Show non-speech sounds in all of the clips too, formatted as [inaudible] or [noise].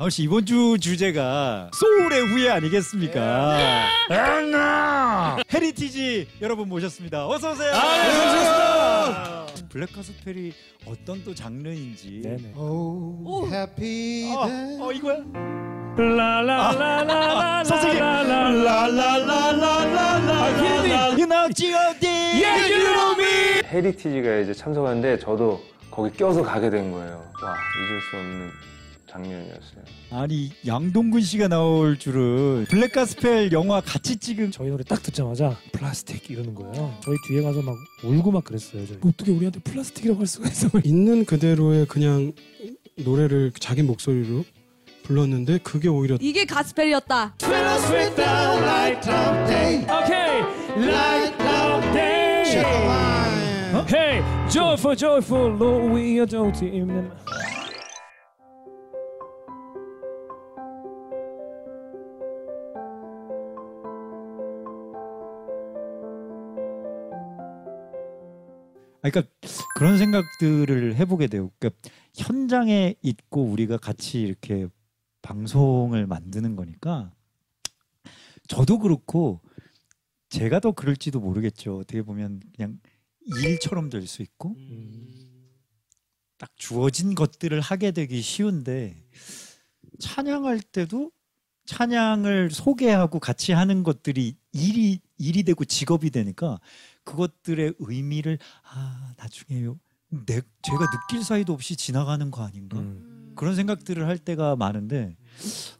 다은 씨 이번 주 주제가 소울의 후예 아니겠습니까? 헤리티지 여러분 모셨습니다. 어서 오세요. 아, 블랙 가스펠이 어떤 또 장르인지. 네네. Oh, happy 어, day. 어 이거야? 라라라라라라 선생님. 라라라라라라 유나지 어디? 예, 유로미 헤리티지가 이제 참석하는데 저도 거기 껴서 가게 된 거예요. 와 잊을 수 없는 장면이었어요. 아니 양동근 씨가 나올 줄은 블랙 가스펠 영화 같이 찍은 저희 노래 딱 듣자마자 플라스틱 이러는 거예요. 저희 뒤에 가서 막 울고 막 그랬어요. 저희. 어떻게 우리한테 플라스틱이라고 할 수가 있어? [laughs] 있는 그대로의 그냥 노래를 자기 목소리로 불렀는데 그게 오히려 이게 가스펠이었다. 오케이. Hey, joyful, joyful, Lord, we adore him. 그러니까 그런 생각들을 해보게 돼요. 그러니까 현장에 있고 우리가 같이 이렇게 방송을 만드는 거니까 저도 그렇고 제가 더 그럴지도 모르겠죠. 어떻게 보면 그냥 일처럼 될 수 있고 딱 주어진 것들을 하게 되기 쉬운데 찬양할 때도 찬양을 소개하고 같이 하는 것들이 일이 일이 되고 직업이 되니까 그것들의 의미를 아 나중에요 내 제가 느낄 사이도 없이 지나가는 거 아닌가 음. 그런 생각들을 할 때가 많은데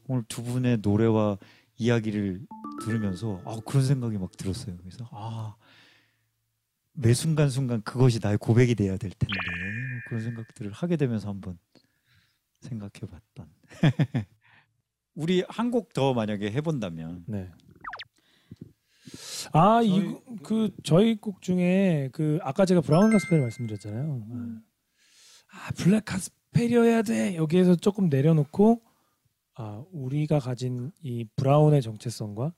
오늘 두 분의 노래와 이야기를 들으면서 아 그런 생각이 막 들었어요. 그래서 아 매 순간 순간 그것이 나의 고백이 돼야 될 텐데 뭐 그런 생각들을 하게 되면서 한번 생각해봤던. [laughs] 우리 한 곡 더 만약에 해본다면 네. 아, 이 그 저희 곡 중에 그 아까 제가 브라운 가스펠 말씀드렸잖아요. 아, 블랙 가스펠이어야 돼. 여기에서 조금 내려놓고 아, 우리가 가진 이 브라운의 정체성과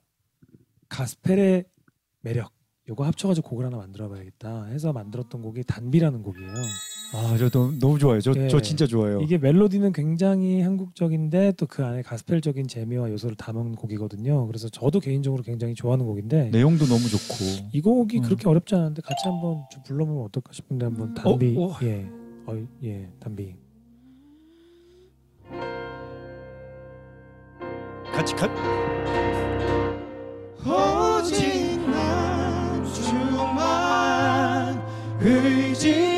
가스펠의 매력 요거 합쳐가지고 곡을 하나 만들어봐야겠다 해서 만들었던 곡이 단비라는 곡이에요. 아 저 너무, 너무 좋아요. 저저 네. 진짜 좋아요. 이게 멜로디는 굉장히 한국적인데 또 그 안에 가스펠적인 재미와 요소를 담은 곡이거든요. 그래서 저도 개인적으로 굉장히 좋아하는 곡인데 내용도 너무 좋고. 이 곡이 음. 그렇게 어렵지 않은데 같이 한번 좀 불러보면 어떨까 싶은데 한번 단비 어, 어. 예, 어, 예 단비 같이 가. 오직 난 주만 의지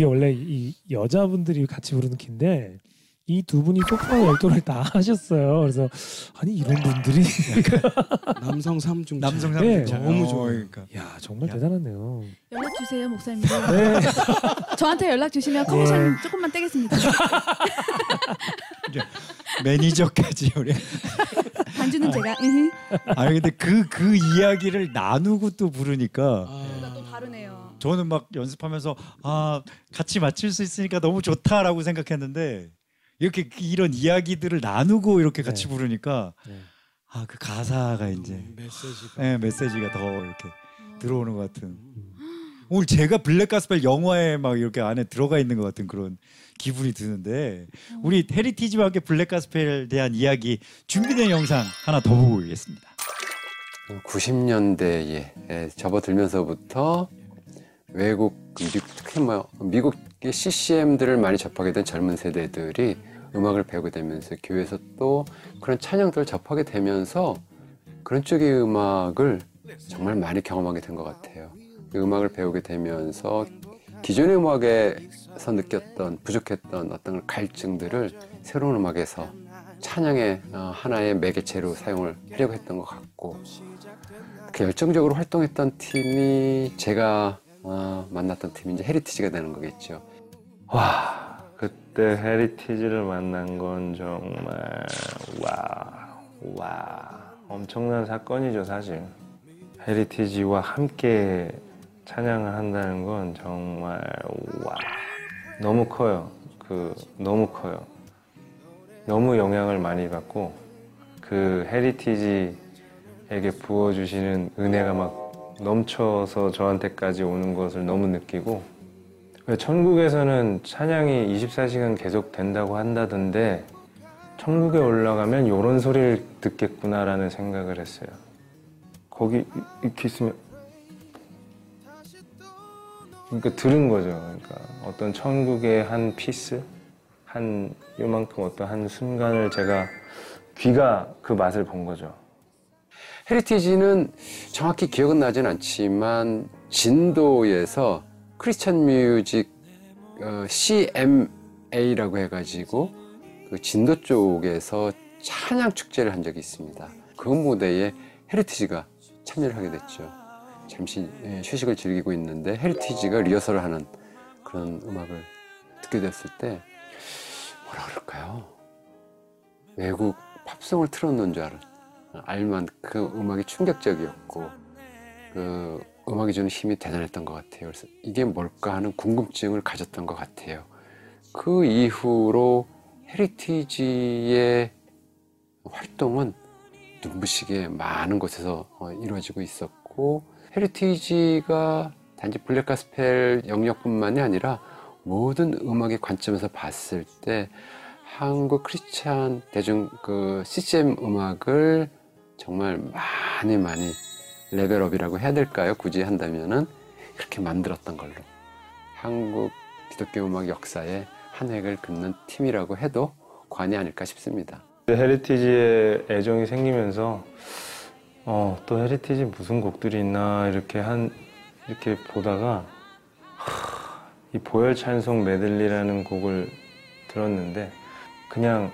이게 원래 이 여자분들이 같이 부르는 키인데 이 두 분이 소프라노 열도를 다 [laughs] 하셨어요. 그래서 아니 이런 분들이 [laughs] 남성 3중 남성 네, 삼 너무 좋아요. 그러니까. 야 정말 야. 대단하네요. 연락 주세요, 목사님들. 네. [laughs] 저한테 연락 주시면 커미션 예. 조금만 떼겠습니다. 매니저까지 우리. 반주는 제가. 으흠. 아니 근데 그그 이야기를 나누고 또 부르니까 뭔가 또 다르네요. 저는 막 연습하면서 아 같이 맞출 수 있으니까 너무 좋다라고 생각했는데 이렇게 그 이런 이야기들을 나누고 이렇게 같이 네. 부르니까 네. 아그 가사가 이제 음, 메시지가 네, 메시지가 더 이렇게 들어오는 것 같은 오늘 제가 블랙 가스펠 영화에 막 이렇게 안에 들어가 있는 것 같은 그런 기분이 드는데 우리 헤리티지와 함께 블랙 가스펠에 대한 이야기 준비된 영상 하나 더 보고 오겠습니다. 90년대에 접어들면서부터 외국 뮤직 특히 뭐 미국의 CCM들을 많이 접하게 된 젊은 세대들이 음악을 배우게 되면서 교회에서 또 그런 찬양들을 접하게 되면서 그런 쪽의 음악을 정말 많이 경험하게 된 것 같아요. 그 음악을 배우게 되면서 기존의 음악에서 느꼈던 부족했던 어떤 갈증들을 새로운 음악에서 찬양의 어, 하나의 매개체로 사용을 하려고 했던 것 같고 그 열정적으로 활동했던 팀이 제가 어, 만났던 팀이 이제 헤리티지가 되는 거겠죠. 와 그때 헤리티지를 만난 건 정말 와, 와 엄청난 사건이죠 사실. 헤리티지와 함께 찬양을 한다는 건 정말 와 너무 커요. 그 너무 커요. 너무 영향을 많이 받고 그 헤리티지에게 부어주시는 은혜가 막 넘쳐서 저한테까지 오는 것을 너무 느끼고 천국에서는 찬양이 24시간 계속 된다고 한다던데 천국에 올라가면 이런 소리를 듣겠구나라는 생각을 했어요. 거기 이렇게 있으면 그러니까 들은 거죠. 그러니까 어떤 천국의 한 piece, 한 요만큼 어떤 한 순간을 제가 귀가 그 맛을 본 거죠. 헤리티지는 정확히 기억은 나진 않지만 진도에서 크리스천 뮤직 어, CMA라고 해가지고 그 진도 쪽에서 찬양 축제를 한 적이 있습니다. 그 무대에 헤리티지가 참여를 하게 됐죠. 잠시 예, 휴식을 즐기고 있는데 헤리티지가 리허설을 하는 그런 음악을 듣게 됐을 때 뭐라 그럴까요? 외국 팝송을 틀어놓은 줄 알은 알만 그 음악이 충격적이었고 그 음악이 주는 힘이 대단했던 것 같아요. 그래서 이게 뭘까 하는 궁금증을 가졌던 것 같아요. 그 이후로 헤리티지의 활동은 눈부시게 많은 곳에서 어, 이루어지고 있었고 헤리티지가 단지 블랙 가스펠 영역뿐만이 아니라 모든 음악의 관점에서 봤을 때 한국 크리스찬 대중 그 CCM 음악을 정말 많이 많이 level up이라고 해야 될까요? 굳이 한다면은 그렇게 만들었던 걸로 한국 기독교 음악 역사에 한 획을 긋는 팀이라고 해도 과언이 아닐까 싶습니다. 헤리티지에 애정이 생기면서 어, 또 헤리티지 무슨 곡들이 있나 이렇게 한 이렇게 보다가 하, 이 보혈 찬송 메들리라는 곡을 들었는데 그냥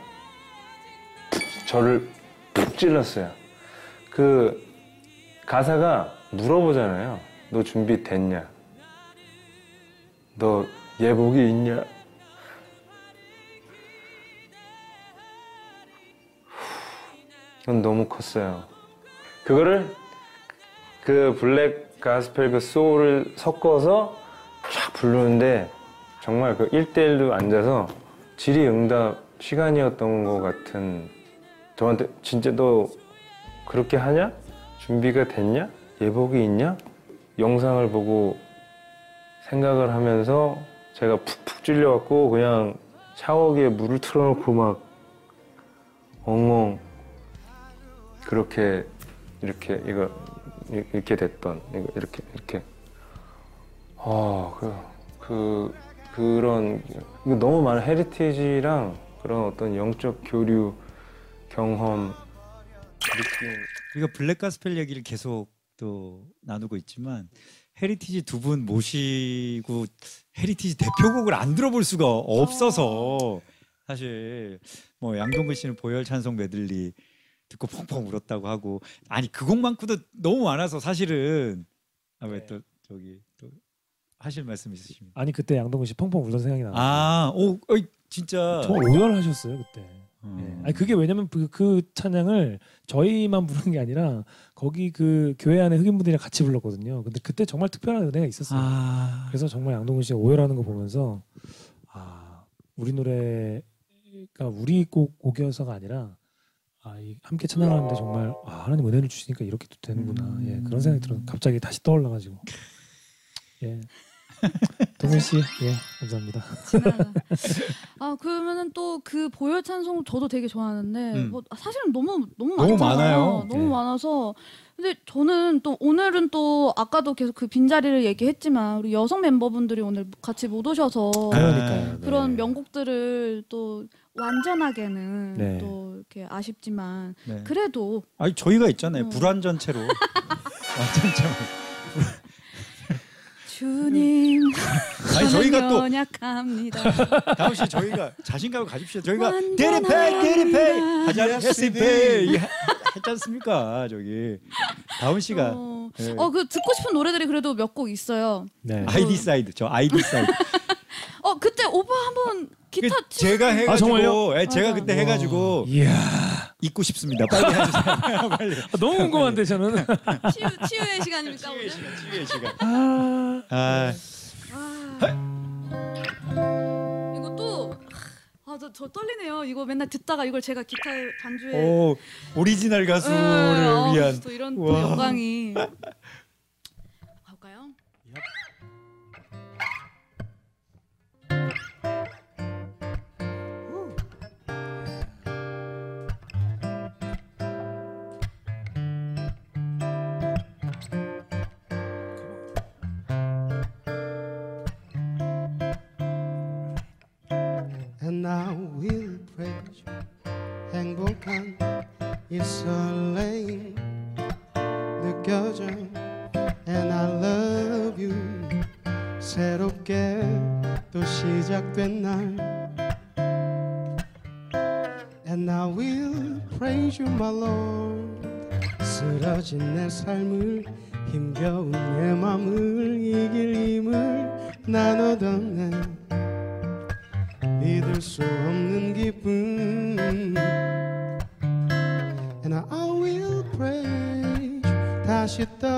저를 푹 찔렀어요. 그 가사가 물어보잖아요. 너 준비됐냐? 너 예복이 있냐? 그건 너무 컸어요. 그거를 그 블랙 가스펠 그 소울을 섞어서 쫙 부르는데 정말 그 1대1로 앉아서 질의응답 시간이었던 것 같은 저한테 진짜 너 그렇게 하냐? 준비가 됐냐? 예복이 있냐? 영상을 보고 생각을 하면서 제가 푹푹 찔려갖고 그냥 샤워기에 물을 틀어놓고 막 엉엉 그렇게 이렇게 이거 이렇게 됐던 이렇게 이렇게 아그 그, 그런 너무 많은 헤리티지랑 그런 어떤 영적 교류 경험 느낌 우리가 블랙 가스펠 얘기를 계속 또 나누고 있지만 헤리티지 두 분 모시고 헤리티지 대표곡을 안 들어볼 수가 없어서 사실 뭐 양동근 씨는 보혈 찬송 메들리 듣고 펑펑 울었다고 하고 아니 그 곡만큼도 너무 많아서 사실은 아 왜 또 저기 또 하실 말씀 있으십니까? 아니 그때 양동근 씨 펑펑 울던 생각이 나. 아, 오, 어이, 진짜. 정말 오열하셨어요 그때. 음. 예. 아니 그게 왜냐면 그, 그 찬양을 저희만 부르는 게 아니라 거기 그 교회 안에 흑인분들이랑 같이 불렀거든요. 근데 그때 정말 특별한 은혜가 있었어요. 아, 그래서 정말 양동근 씨가 오열하는 거 보면서 아 우리 노래가 우리 곡 곡이어서가 아니라 아, 이 함께 찬양하는데 정말 아, 하나님 은혜를 주시니까 이렇게 또 되는구나. 음. 예, 그런 생각이 들어. 갑자기 다시 떠올라가지고. 예. [laughs] 동현 씨, 예, 감사합니다. 아 그러면은 또 그 보혈 찬송 저도 되게 좋아하는데 음. 뭐 사실은 너무 너무 너무. 많아요. 너무 네. 많아서 근데 저는 또 오늘은 또 아까도 계속 그 빈자리를 얘기했지만 우리 여성 멤버분들이 오늘 같이 못 오셔서. 네. 그런 명곡들을 또 완전하게는 네. 또 이렇게 아쉽지만 네. 그래도 아니 저희가 있잖아요. 음. 불완전체로. [laughs] 완전체로. 주님 [laughs] 아니 저희가 또 연약합니다. [laughs] 다음 씨 저희가 자신감을 가집시다. 저희가 데리페이 데리페이. 하자 Yes, 예스페이 했지 않습니까 저기 다운 씨가 어, 예. 어, 그 듣고 싶은 노래들이 그래도 몇 곡 있어요. 네. 아이디 사이드 저 아이디 사이드 기타 그치 제가 해가지고 아, 정말요? 예, 제가 맞아. 그때 해가지고 이야 잊고 싶습니다. 빨리 해주세요. [laughs] 빨리. 아, 너무 궁금한데 저는. 치유 치유의 시간입니까 오늘? 치유의 시간. 아, 아, 아. 이것도 아, 저, 저 떨리네요. 이거 맨날 듣다가 이걸 제가 기타에 반주에 오 오리지널 가수를 예, 어, 위한 또 이런 또. 영광이 내 삶을 힘겨운 내 맘을 이길 힘을 나누던 내 믿을 수 없는 기쁨. And I will praise 다시 또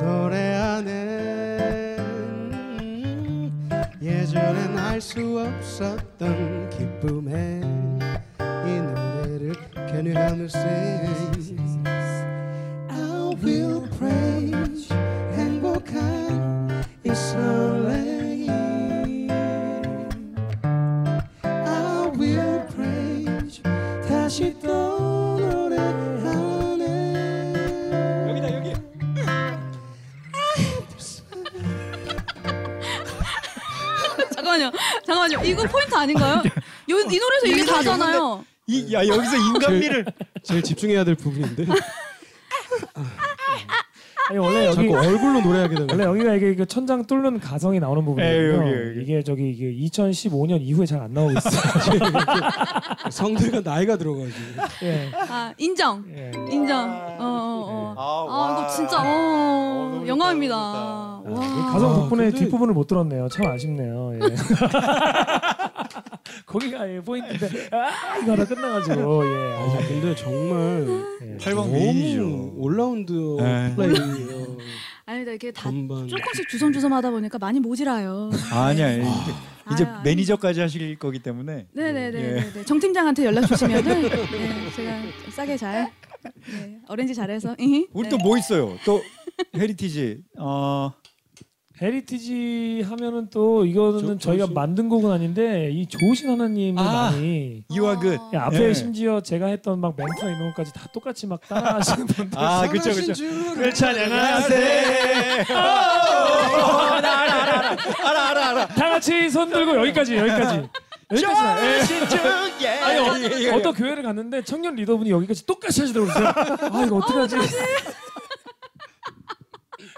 노래하네 예전엔 알 수 없었던 기쁨에 이 노래를 견유함을 sing 설레임 I will praise 다시 또 노래하네 여기다 여기. [laughs] 잠깐만요. 잠깐만요. 이거 포인트 아닌가요? 요, 이 노래에서 이게 다잖아요. 이, 야 여기서 인간미를 제일 집중해야 될 부분인데 [laughs] 아니 원래 여기 자꾸 얼굴로 노래하게 되고 원래 여기가 이게 그 천장 뚫는 가성이 나오는 여기. 이게 저기 이게 2015년 이후에 잘 안 나오고 있어요. [laughs] 성대가 나이가 들어가지고 예. 아 인정. 예. 인정. 어, 어, 어. 아, 아 이거 진짜 어, 어, 영광입니다. 아, 이 와. 가성 덕분에 근데- 뒷부분을 못 들었네요. 참 아쉽네요. 예. [laughs] 거기가 예, 포인트인데 아 이거 하다 끝나가지고 예. 아 아쉽- 근데 정말 예. 팔방 너무 미인이죠. 올라운드 네. 플레이어예요 아니다 이렇게 다 건반 조금씩 주섬주섬 하다 보니까 많이 모자라요. 아니야 이제, 이제 아유, 아유. 매니저까지 하실 거기 때문에 네네네. 네. 정 팀장한테 연락 주시면은 [laughs] 네, 제가 싸게 잘 네, arrange 잘해서. 우리 네. 또뭐 있어요? 또 헤리티지 어 헤리티지 하면은 또 이거는 조- 저희가 조신? 만든 곡은 아닌데 이 좋으신 하나님을 아. 많이 이와 그 어. 예, 앞에 예. 심지어 제가 했던 막 멘트나 이런 것까지 다 똑같이 막 따라하시는 [laughs] 분들 아 그쵸 그쵸 주를 찬양하세 알아 알아 알아 알아 알아 다 같이 손 들고 여기까지 여기까지 여기까지 예. 신중예 아니 어, 어떤 교회를 갔는데 청년 리더분이 여기까지 똑같이 하시더라고요. 아 이거 어떡하지?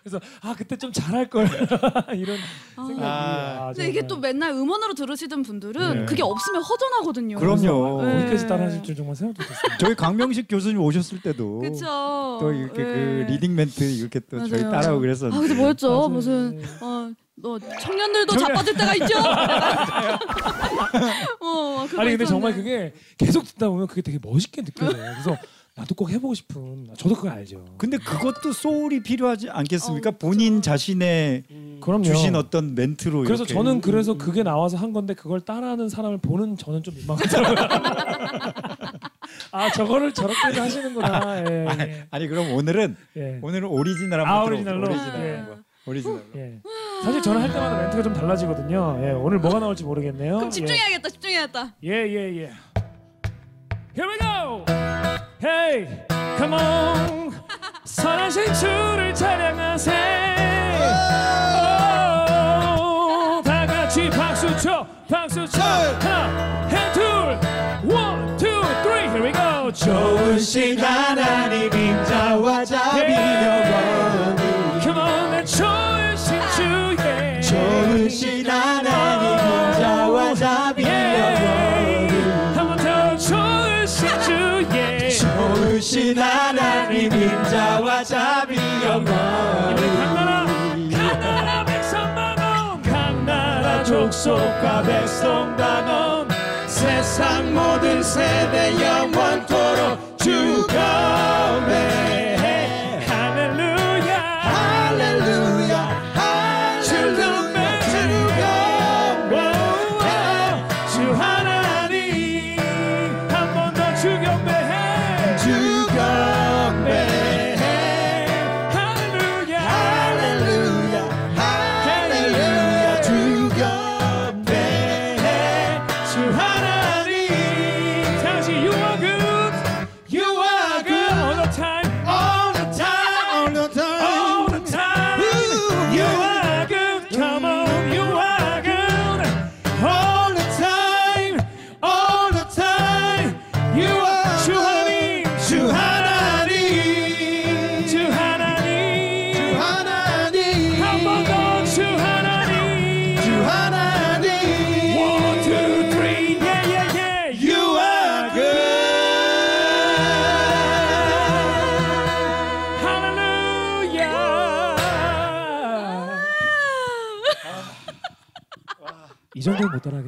그래서 아 그때 좀 잘할 걸 [laughs] 이런 생각이. 아, 근데 이게 또 맨날 음원으로 들으시던 분들은 네. 그게 없으면 허전하거든요. 그럼요. 네. 여기까지 따라하실 줄 정말 생각도 못했어요. [laughs] 저희 강명식 교수님 오셨을 때도 그쵸. 또 이렇게 네. 그 leading 멘트 이렇게 또 저희 맞아요. 따라하고 아 그랬었는데 근데 뭐였죠? 맞아요. 무슨 어. 너 청년들도 자빠질 때가 있죠. [laughs] 어, 아니 근데 정말 있었는데. 그게 계속 듣다 보면 그게 되게 멋있게 느껴져요. 그래서 나도 꼭 해보고 싶은. 저도 그거 알죠. 근데 그것도 soul이 필요하지 않겠습니까? 어, 본인. 자신의 그럼요. 주신 어떤 멘트로 그래서 이렇게. 저는 그래서 그게 나와서 한 건데 그걸 따라하는 사람을 보는 저는 좀 민망하더라고요. [laughs] 아 저거를 저렇게도 하시는구나. [laughs] 예, 예. 아니 그럼 오늘은 예. 오늘은 오리지널 아, 한번 오리지널로? 들어볼게요. 오리지널 예. 한번. 오리지널로. 예. 사실 저는 할 때마다 멘트가 좀 달라지거든요. 예, 오늘 뭐가 나올지 모르겠네요. 그럼 집중해야겠다. 집중해야겠다. 예, 예, 예. Here we go. Hey, come on. 선하신 주를 찬양하세. 오, 다 같이 박수 쳐, 박수 쳐. 하나, 해, 둘, one, two, three. Here we go. 좋으신 하나님 인자와 자비여 Come 인자와 자비여 우리 강나라 강나라 백성 방언. 강나라 족속과 백성 방언. 세상 모든 세대 영원토록 주검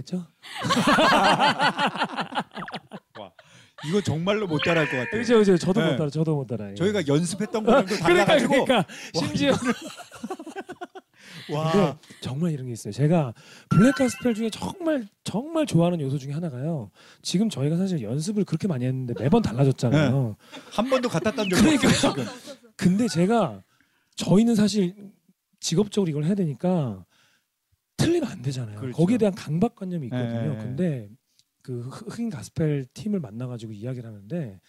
못 따라하겠죠? [laughs] 이거 정말로 못 따라할 것 같아요. 그죠, 그죠. 저도 네. 못 따라, 저도 못 따라. 저희가 연습했던 거랑 또 [laughs] 그러니까, 달라가지고 그러니까 심지어 [laughs] 와 근데 정말 이런 게 있어요. 제가 블랙 가스펠 중에 정말 정말 좋아하는 요소 중에 하나가요. 지금 저희가 사실 연습을 그렇게 많이 했는데 매번 달라졌잖아요. 한 번도 갖다 딴 적이. 없어요. 지금. 근데 제가 저희는 사실 직업적으로 이걸 해야 되니까 틀리면 안 되잖아요. 그렇죠. 거기에 대한 강박관념이 있거든요. 네. 근데 그 흑- 흑인 가스펠 팀을 만나가지고 이야기를 하는데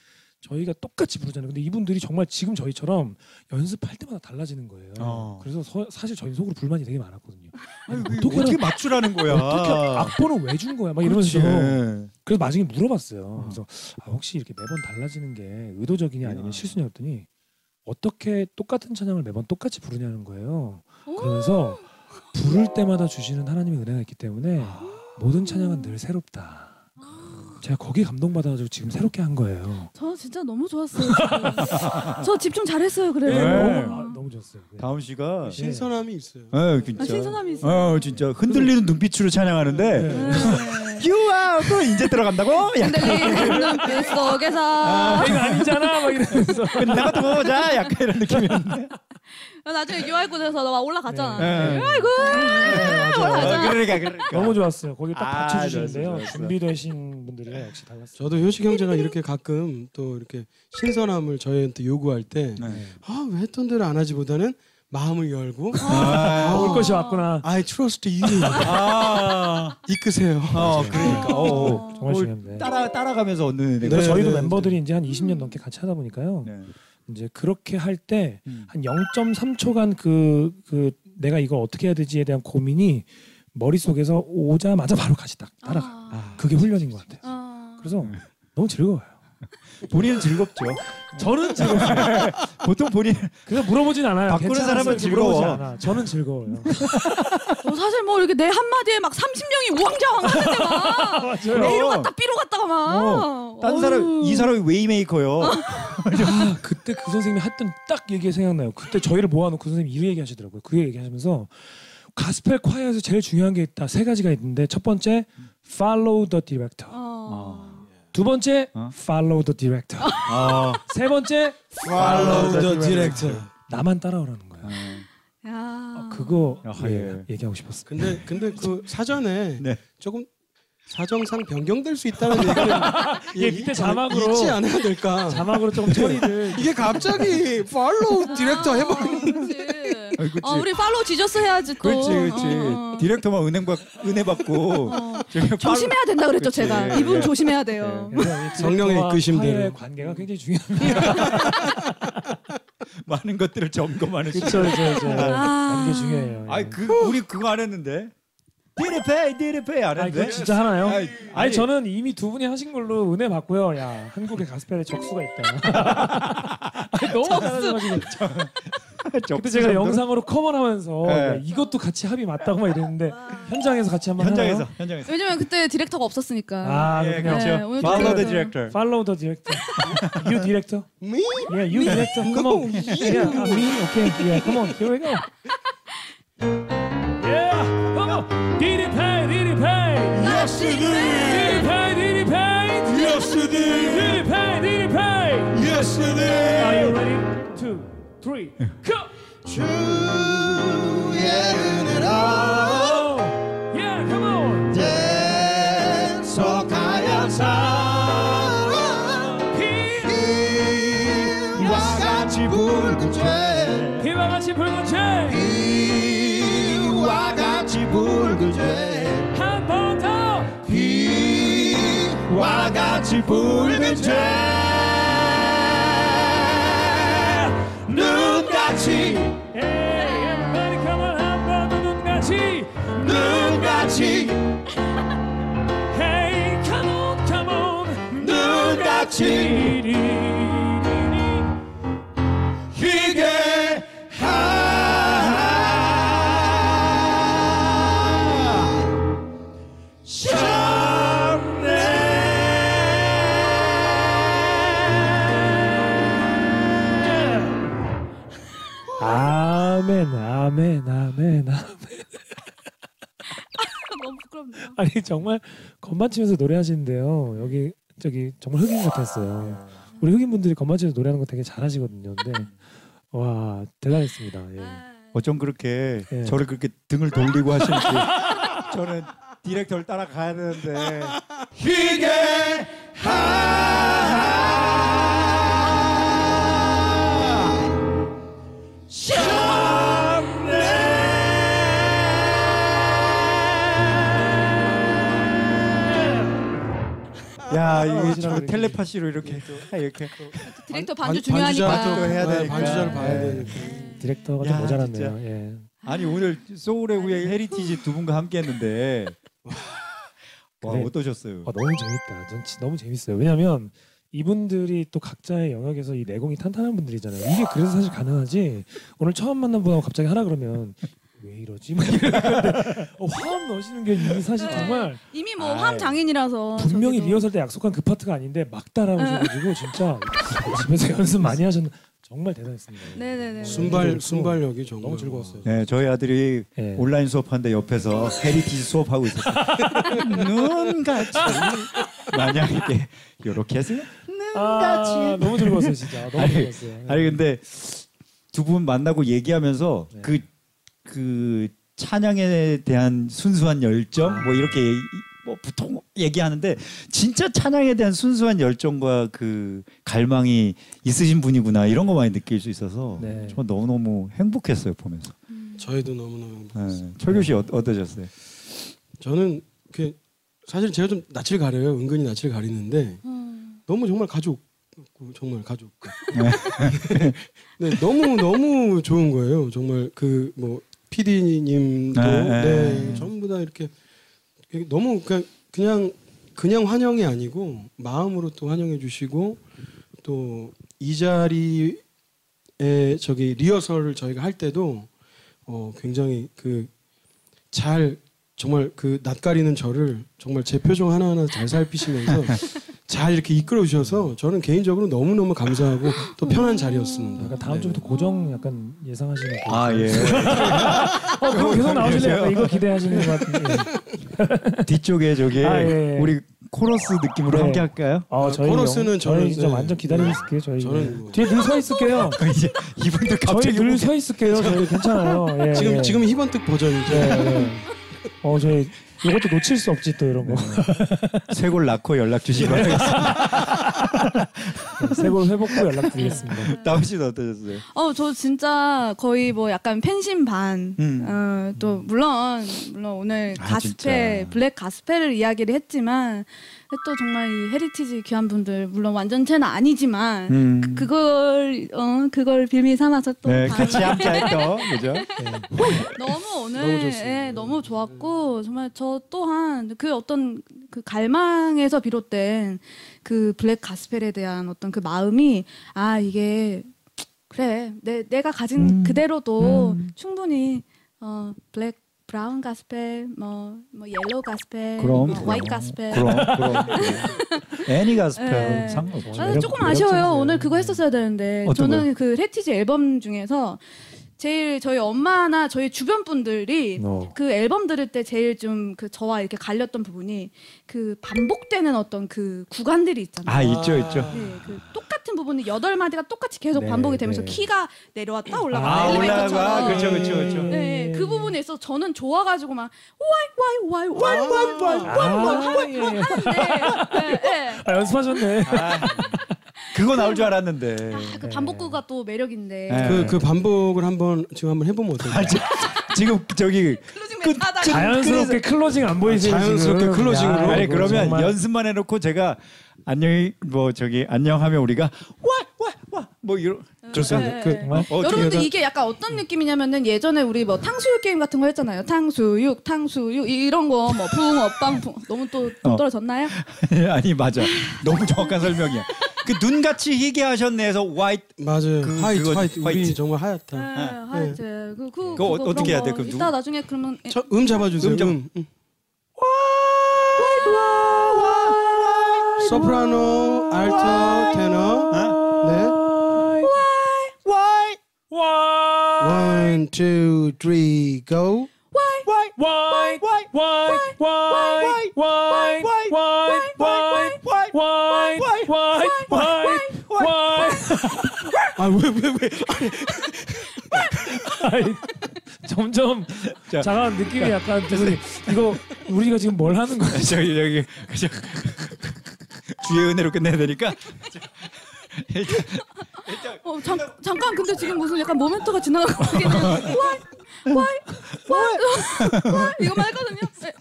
저희가 똑같이 부르잖아요. 근데 이분들이 정말 지금 저희처럼 연습할 때마다 달라지는 거예요. 어. 그래서 서- 사실 저희 속으로 불만이 되게 많았거든요. 아니, 그 어떻게 어떻게 맞추라는 거야? 어떻게 악보는 왜 준 거야? 막 이러면서 그렇지. 그래서 나중에 물어봤어요. 그래서 아, 혹시 이렇게 매번 달라지는 게 의도적이냐 아니면 실수냐 했더니 어떻게 똑같은 찬양을 매번 똑같이 부르냐는 거예요. 그러면서 부를 때마다 주시는 하나님의 은혜가 있기 때문에 모든 찬양은 늘 새롭다. 제가 거기에 감동받아가지고 지금 새롭게 한 거예요. 저 진짜 너무 좋았어요. [laughs] 저 집중 잘했어요. 그래도. 네, 네. 너무, 아, 너무 좋았어요. 네. 다음 씨가 신선함이 있어요. 어, 진짜 아, 신선함이 있어요. 어, 진짜 흔들리는 눈빛으로 찬양하는데 네. 유아 또 이제 들어간다고? 야, 흔들리는 눈빛 속에서 아, 이거 아니잖아, 막 이러면서. 끝나가 또 보자. 약간 이런 느낌이었는데. 나중에 유아이콘에서 막 올라갔잖아. 네. 유아이콘 어, 올라가잖아. 그러니까 그러니까. 너무 좋았어요. 거기 딱 아, 받쳐주시는데요. 좋았어, 좋았어. 준비되신 분들이 역시 달랐어요. 저도 효식 형제가 이렇게 가끔 또 이렇게 신선함을 저희한테 요구할 때 네. 아, 왜 했던 대로 안 하지보다는 마음을 열고 아, 올 것이 왔구나. I trust you 아, 이끄세요. 어, 그러니까. 어, 어. 정말 뭘 중요한데. 따라 따라가면서 얻는 네, 저희도 네, 멤버들이 이제 한 20년 넘게 같이 하다 보니까요. 네. 이제 그렇게 할때 음. 한 0.3초간 그, 그 내가 이걸 어떻게 해야 되지에 대한 고민이 머릿속에서 오자마자 바로 같이 딱 따라. 가 아. 그게 훈련인 것 같아요. 아. 그래서 너무 즐거워요. 본인은 즐겁죠. 저는 즐거워요. [laughs] 보통 본인 그래서 물어보진 않아요. 바꾸는? 사람은 이렇게 즐거워. 않아. 저는 즐거워요. [laughs] 어, 사실 뭐 이렇게 내 한마디에 막 30명이 우왕좌왕 하는데 막 [laughs] A로 갔다 B로 갔다가 막 어, 딴 사람 어휴. 이 사람이 웨이메이커요. 아, 그때 그 선생님이 했던 딱 얘기 생각나요. 그때 저희를 모아놓고 그 선생님이 이 얘기하시더라고요. 그 얘기하시면서 가스펠 콰이어에서 제일 중요한 게 있다. 세 가지가 있는데 첫 번째 follow the director. 어. 두 번째 어? follow the director. 아, [laughs] 세 번째 Follow the director. 나만 따라오라는 거예요. 야. 아, 그거 아, 예, 예. 얘기하고 싶었어요. 근데 근데 그 사전에 네. 조금 사정상 변경될 수 있다는 얘기는 예, [laughs] 밑에 자막으로 잊지 않아야 될까? 자막으로 조금 처리를 [laughs] 이게 갑자기 follow director 해버리는 그렇지. [laughs] 아이, 그치. 어, 우리 follow Jesus 해야지 또. 그렇지, 그렇지. 어, 어. director만 은행 받 은혜 받고 어. 조심해야 된다 그랬죠 그치. 제가. 이분 예. 조심해야 돼요. 이 성령의 이끄심대로. 관계가 굉장히 중요합니다. 많은 것들을 점검하는 그렇죠, 시간. 그렇죠, 그렇죠. 아. 관계 중요해요. 아이 그 우리 그거 안 했는데. 디리페이 디리페이 안 아니 했는데. 그거 진짜 하나요? 아이, 아니, 아니, 저는 이미 두 분이 하신 걸로 은혜 받고요. 야 한국의 가스펠에 적수가 있다. [laughs] 아니, 너무 잘하셔가지고 그때 제가 영상으로 confirm하면서 네. 야, 이것도 같이 합이 맞다고 막 이랬는데 현장에서 같이 한번 현장에서 하나요? 현장에서. 왜냐면 그때 director가 없었으니까. 아 예, 그렇죠. 네, 오늘 Follow the director. director. Follow the director. You director. Me? Yeah, you director. Come on. Yeah, me. Okay. Yeah, come on. Here we go. Yes, it Did it pay? Did it pay? Yes, it Did it pay? Did it pay? Yes, it Are you ready? Two, three, go. True, yeah, it all. Oh, yeah, come on. 속하여서 이와 같이 붉은 죄 비와 같이 붉은 죄. 죄와 같이 붉은 죄 눈같이 Hey, everybody come on. 한번더 눈같이. 눈같이 Hey, come on, come on. 눈같이 아멘, 아멘, 아멘, [laughs] 아멘. 너무 부끄럽네요. 아니 정말 건반 치면서 노래하시는데요. 여기 저기 정말 흑인 같았어요. 우리 흑인 분들이 건반 치면서 노래하는 거 되게 잘하시거든요. 근데 [laughs] 와 대단했습니다. 예. 아, 어쩜 그렇게 예. 저를 그렇게 등을 돌리고 하시는지 [laughs] 저는 디렉터를 따라가야 되는데 희게 야 이게 어지러워, 저 이렇게. 텔레파시로 이렇게 이렇게 디렉터 반- 반주 중요하니까. 반주도 해야 네, 되니까. 반주자를 봐야 예. 되니까 director가 야, 좀 모자랐네요. 예. 아니 오늘 소울의 후예 헤리티지 두 분과 함께했는데 와 그래. 어떠셨어요? 아, 너무 재밌다. 전 너무 재밌어요. 왜냐하면 이분들이 또 각자의 영역에서 이 내공이 탄탄한 분들이잖아요. 이게 그래서 사실 가능하지. 오늘 처음 만난 분하고 갑자기 하라 그러면 왜 이러지? 막 어, 화음 넣으시는 게 이미 사실 네. 정말 이미 뭐 화음 장인이라서 분명히 저기도. 리허설 때 약속한 그 파트가 아닌데 막 따라오셔가지고 진짜 집에서 연습 많이 하셨나 정말 대단했습니다. 네네네. 순발 순발력이 정말 너무 즐거웠어요. 네 저희 아들이 예. 온라인 수업하는데 옆에서 헤리티지 수업하고 있었어요. [laughs] 눈같이 만약에 이렇게 해서 아, 너무 즐거웠어요 진짜 너무 아니, 즐거웠어요. 아니 근데 두 분 만나고 얘기하면서 네. 그 그 찬양에 대한 순수한 열정 뭐 이렇게 뭐 보통 얘기하는데 진짜 찬양에 대한 순수한 열정과 그 갈망이 있으신 분이구나 이런 거 많이 느낄 수 있어서 네. 정말 너무 너무 행복했어요 보면서. 저희도 너무 너무 행복했어요. 네. 철규 씨 어, 어떠셨어요? 저는 그 사실 제가 좀 낯을 가려요. 은근히 낯을 가리는데 음. 너무 정말 가족 정말 가족. 같고. [laughs] 네, 너무 너무 좋은 거예요. 정말 그 뭐 PD님도 네, 네, 네. 전부 다 이렇게 너무 그냥 그냥 그냥 환영이 아니고 마음으로 또 환영해 주시고 또 이 자리에 저기 리허설을 저희가 할 때도 어 굉장히 그 잘 정말 그 낯가리는 저를 정말 제 표정 하나하나 잘 살피시면서 [laughs] 잘 이렇게 이끌어 주셔서 저는 개인적으로 너무 너무 감사하고 또 편한 자리였습니다. 약간 다음 네. 주부터 고정 약간 예상하시는 거. 아 예. [laughs] 어, 그럼 계속 나오실래요? 이거 기대하시는 것 같은데. [laughs] 뒤쪽에 저기 아, 예, 예. 우리 코러스 느낌으로 네. 함께 할까요? 아, 저희 코러스는 영- 저희 저는, 진짜 네. 완전 기다리고 네. 있을게요. 저희 저는 뭐- 뒤에 늘 서 있을게요. [laughs] 이제 이분들 저희 갑자기 늘 보고 서 있을게요. 저희 괜찮아요. 예, 지금 예. 지금 희번뜩 버전이죠. 네, 네. 어 저희 이것도 놓칠 수 없지 또 이런 거. 쇄골 낳고 연락 주시기 바라겠습니다. 쇄골 회복 후 연락 드리겠습니다. 다음 씨는 어떠셨어요? 어, 저 진짜 거의 뭐 약간 팬심 반. 음. 어, 또 물론 물론 오늘 아, 가스펠 진짜. black gospel을 이야기를 했지만 또 정말 이 헤리티지 귀한 분들 물론 완전체는 아니지만 음. 그 걸 어 그걸 빌미 삼아서 또 네, 다- 같이 함께 했던 그죠? [laughs] 너무 오늘 너무. 예, 너무 좋았고 정말 저 또한 그 어떤 그 갈망에서 비롯된 그 black gospel에 대한 어떤 그 마음이 아 이게 그래 내 내가 가진 음. 그대로도 음. 충분히 어 black brown gospel 뭐 뭐 yellow gospel 그럼 뭐 white gospel 그럼 그럼 [laughs] any gospel 네. 상관없죠. 조금. 아쉬워요. 오늘 그거 했었어야 되는데 저는 그 헤리티지 앨범 중에서 제일 저희 엄마나 저희 주변 분들이 어. 그 앨범 들을 때 제일 좀 그 저와 이렇게 갈렸던 부분이 그 반복되는 어떤 그 구간들이 있잖아요. 아 있죠 있죠. 네, 그 똑같은 부분이 여덟 마디가 똑같이 계속 네, 반복이 되면서 네. 키가 내려왔다 올라갔다 아. 올라가 아, 그렇죠 그렇죠 그렇죠. 네, 그 부분에 있어 서 저는 좋아가지고 막 와이 와이 와이 와이 와이 와이 아, 예, 예. 하는데 네, 네. 아, 연습하셨네. 아, 그거 나올 줄 알았는데. 아, 그 반복구가 또 매력인데 네. 그, 그 반복을 한번 지금 한번 해보면 어떨까요? 지금 저기 끝- 자연스럽게 closing 안 보이세요? 자연스럽게 지금? closing으로? 야, 아니 그러면 정말- 연습만 해놓고 제가 안녕히 뭐 저기 안녕하면 우리가 와와와뭐 이런 좋습니다. 네. 그, 정말 어떻게 여러분들 이게 약간 어떤 느낌이냐면은 예전에 우리 뭐 탕수육 게임 같은 거 했잖아요. 탕수육, 탕수육 이- 이런 거 뭐 붕어, 빵, 붕 너무 또 어. 떨어졌나요? [laughs] 아니 맞아 너무 정확한 설명이야. 그 눈같이 희게 하셨네에서 화이트 맞아요. 그- 화이트, 그거- 화이트. 우리 화이트. 정말 네, 하얗다. 하여튼 그, 그 그거 그거 어떻게 해야 돼? 이따 누구- 나중에 그러면 예, 저, 음 잡아주세요. 음 잡- 음. 음. 소프라노, 알토, 테너. 네. One, two, three, go. 아, 왜, 왜, 왜? 아이, 점점 자. 작아는 느낌이 약간 우리 이거 우리가 지금 뭘 하는 거야? 저기 여기 저, 주의 은혜로 끝내야 되니까 일단 어, 잠, 잠깐 근데 지금 무슨 약간 모멘트가 지나가고. 와이 와이 와이 와이 이거만 했거든요. 네.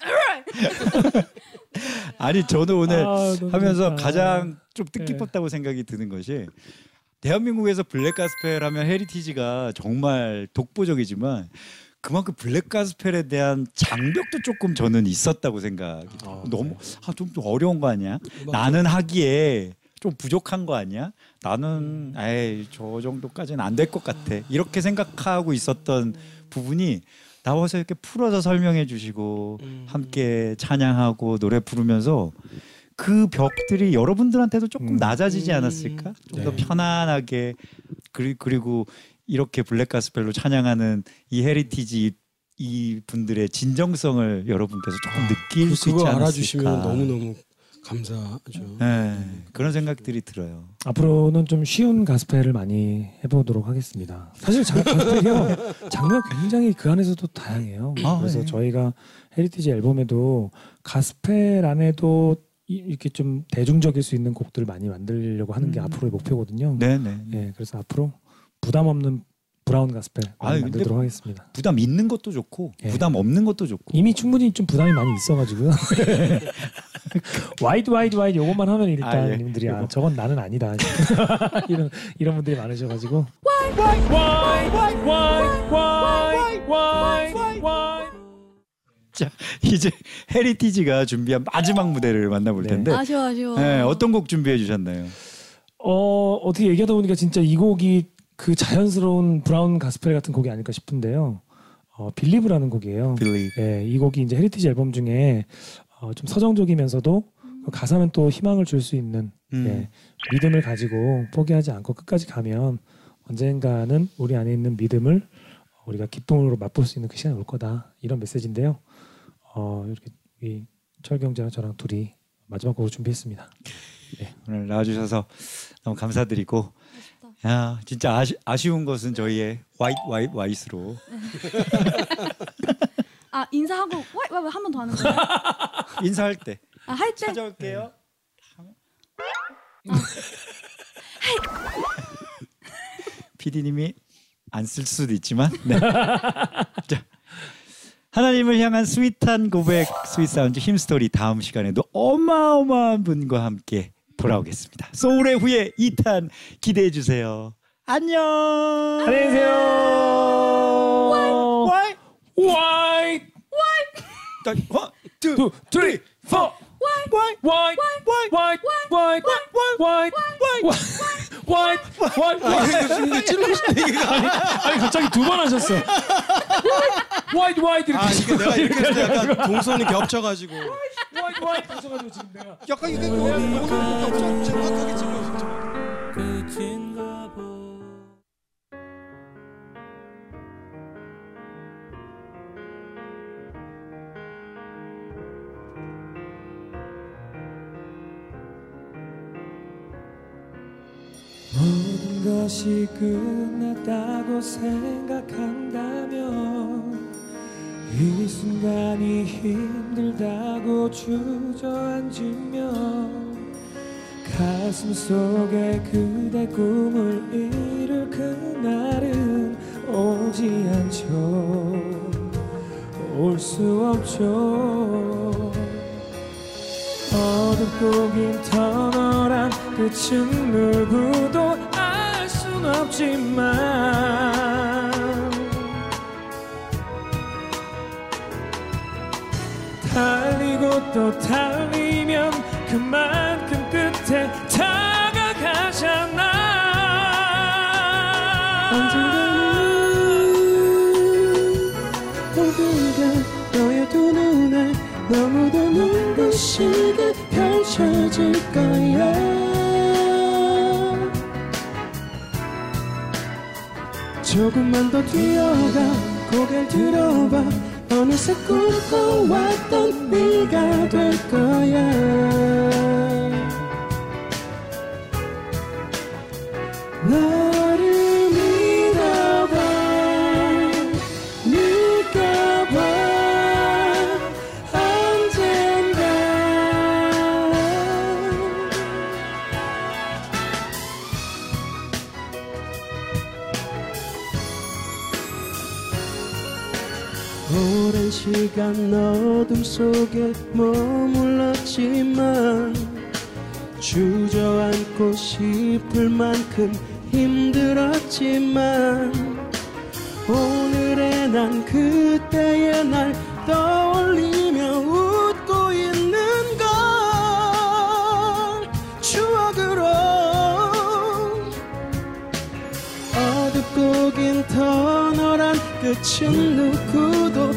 아니 저도 오늘 아, 하면서. 가장 좀 네. 뜻깊었다고 생각이 드는 것이 대한민국에서 black gospel 하면 헤리티지가 정말 독보적이지만 그만큼 black gospel에 대한 장벽도 조금 저는 있었다고 생각이 아, 너무 아, 좀, 좀 어려운 거 아니야? 나는 하기에 좀 부족한 거 아니야? 나는 에이 저 정도까지는 안 될 것 같아. 이렇게 생각하고 있었던 부분이 나와서 이렇게 풀어서 설명해 주시고 음. 함께 찬양하고 노래 부르면서 그 벽들이 여러분들한테도 조금 음. 낮아지지 않았을까? 좀더 네. 편안하게 그리, 그리고 이렇게 black gospel로 찬양하는 이 헤리티지 이, 이 분들의 진정성을 여러분께서 조금 느낄 그, 수 있지 그거 않았을까? 알아주시면 너무 너무 감사하죠. 네, 그런 생각들이 들어요. 앞으로는 좀 쉬운 gospel을 많이 해보도록 하겠습니다. 사실 자, gospel이요 장르가 굉장히 그 안에서도 다양해요. 아, 그래서 네. 저희가 헤리티지 앨범에도 가스펠 안에도 이- 이렇게 좀 대중적일 수 있는 곡들을 많이 만들려고 하는 게 음. 앞으로의 목표거든요. 네, 네. 예, 그래서 앞으로 부담 없는 brown gospel 근데 만들도록 하겠습니다. 부담 있는 것도 좋고 예. 부담 없는 것도 좋고. 이미 충분히 좀 부담이 많이 있어가지고요. wide wide wide 요것만 하면 일단 아, 예. 님들이 아. 저건 나는 아니다 이런 이런 분들이 많으셔가지고 why why why why why why 자, 이 [laughs] 제 헤리티지가 준비한 마지막 무대를 만나볼 네. 텐데 아쉬워 아쉬워. 네, 어떤 곡 준비해 주셨나요? 어 어떻게 얘기하다 보니까 진짜 이 곡이 그 자연스러운 brown gospel 같은 곡이 아닐까 싶은데요. 어 Believe라는 곡이에요. Believe. 예, 이 곡이 이제 헤리티지 앨범 중에 어, 좀 서정적이면서도 그 가사는 또 희망을 줄 수 있는 음. 예, 믿음을 가지고 포기하지 않고 끝까지 가면 언젠가는 우리 안에 있는 믿음을 우리가 기쁨으로 맛볼 수 있는 그 시간이 올 거다 이런 메시지인데요. 어, 이렇게 이 철경제랑 저랑 둘이 마지막 곡을 준비했습니다. 오늘 나와주셔서 너무 감사드리고 야 진짜 아쉬, 아쉬운 것은 저희의 화이트 화이트 와이스로 아 인사하고 와이 와이 한번 더 하는 거예요? [laughs] 인사할 때 아 할 때? 찾아올게요. [laughs] PD님이 안 쓸 수도 있지만 네. [laughs] 자 하나님을 향한 sweet한 고백 Sweet Sound Hymnstory 다음 시간에도 어마어마한 분과 함께 돌아오겠습니다. 소울의 후예 2탄 기대해 주세요. 안녕. 안녕히 계세요. why why one, 투, 투, 쓰리, 포. 와이 와이 와이 와이 와이 와이 와이 와이 와이 white, white, white. 이게 찔러 아니 갑자기 두 번 하셨어. White, white 이렇게. 아 이게 내가 이렇게 했을 때. 약간 동선이 겹쳐가지고 white, white 하셔가지고 지금 내가. 약간 이게 오늘 겹쳐 정확하게 진짜. 모든 것이 끝났다고 생각한다면 이 순간이 힘들다고 주저앉으면 가슴 속에 그대 꿈을 이룰 그날은 오지 않죠. 올 수 없죠. 어둡고 긴 터널한 끝은 누구도 알 순 없지만 달리고 또 달리면 그만큼 끝에 다가가잖아. 모두가 너의 두 눈에 너무도 눈부시게 펼쳐질 거야. 조금만 더 뛰어가 고개를 들어봐 어느새 꿈꿔왔던 네가 될 거야 속에 머물렀지만 주저앉고 싶을 만큼 힘들었지만 오늘의 난 그때의 날 떠올리며 웃고 있는 걸 추억으로 어둡고 긴 터널 한 끝은 누구도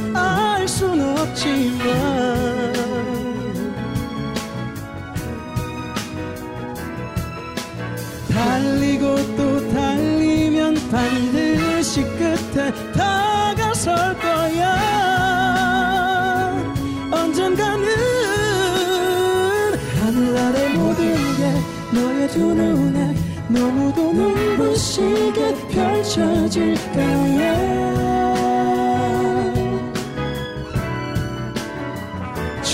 없지만 달리고 또 달리면 반드시 끝에 다가설 거야. 언젠가는 하늘 아래 모든 게 너의 두 눈에 너무도 눈부시게 펼쳐질 거야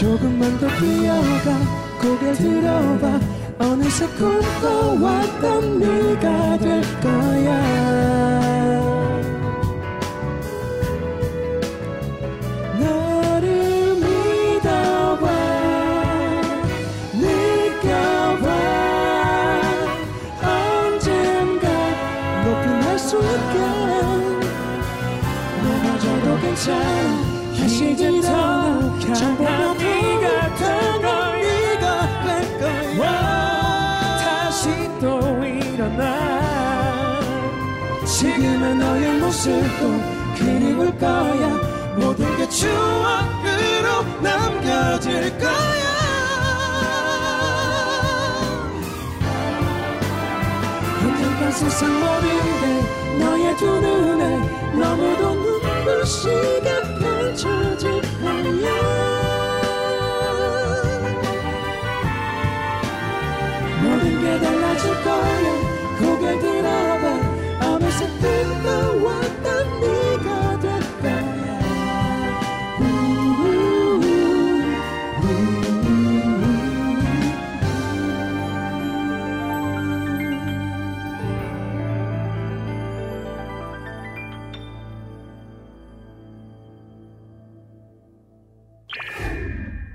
조금만 더 뛰어가 고개 들어봐. 어느새 꿈꿔왔던 네가 될 거야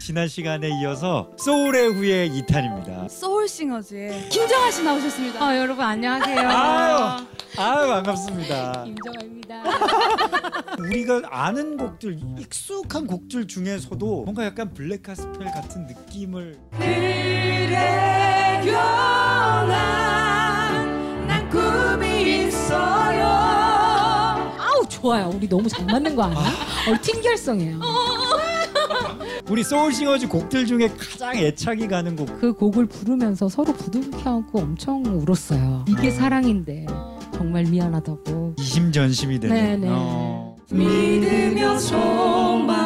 지난 시간에 이어서 소울의 후예 2탄입니다. 소울싱어즈의 김정아 씨 나오셨습니다. 아 여러분 안녕하세요. 아유, 아유 반갑습니다. 김정아입니다. [laughs] 우리가 아는 곡들, 익숙한 곡들 중에서도 뭔가 약간 블랙카스펠 같은 느낌을 그래요 난 있어요. 아우 좋아요. 우리 너무 잘 맞는 거 아니야? 어, 팀결성이에요. 우리 소울싱어즈 곡들 중에 가장 애착이 가는 곡. 그 곡을 부르면서 서로 부둥켜 안고 엄청 울었어요. 이게 사랑인데 정말 미안하다고. 이심전심이 되는. 네네. 어. 믿으며 소망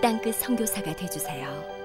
땅끝 선교사가 되주세요.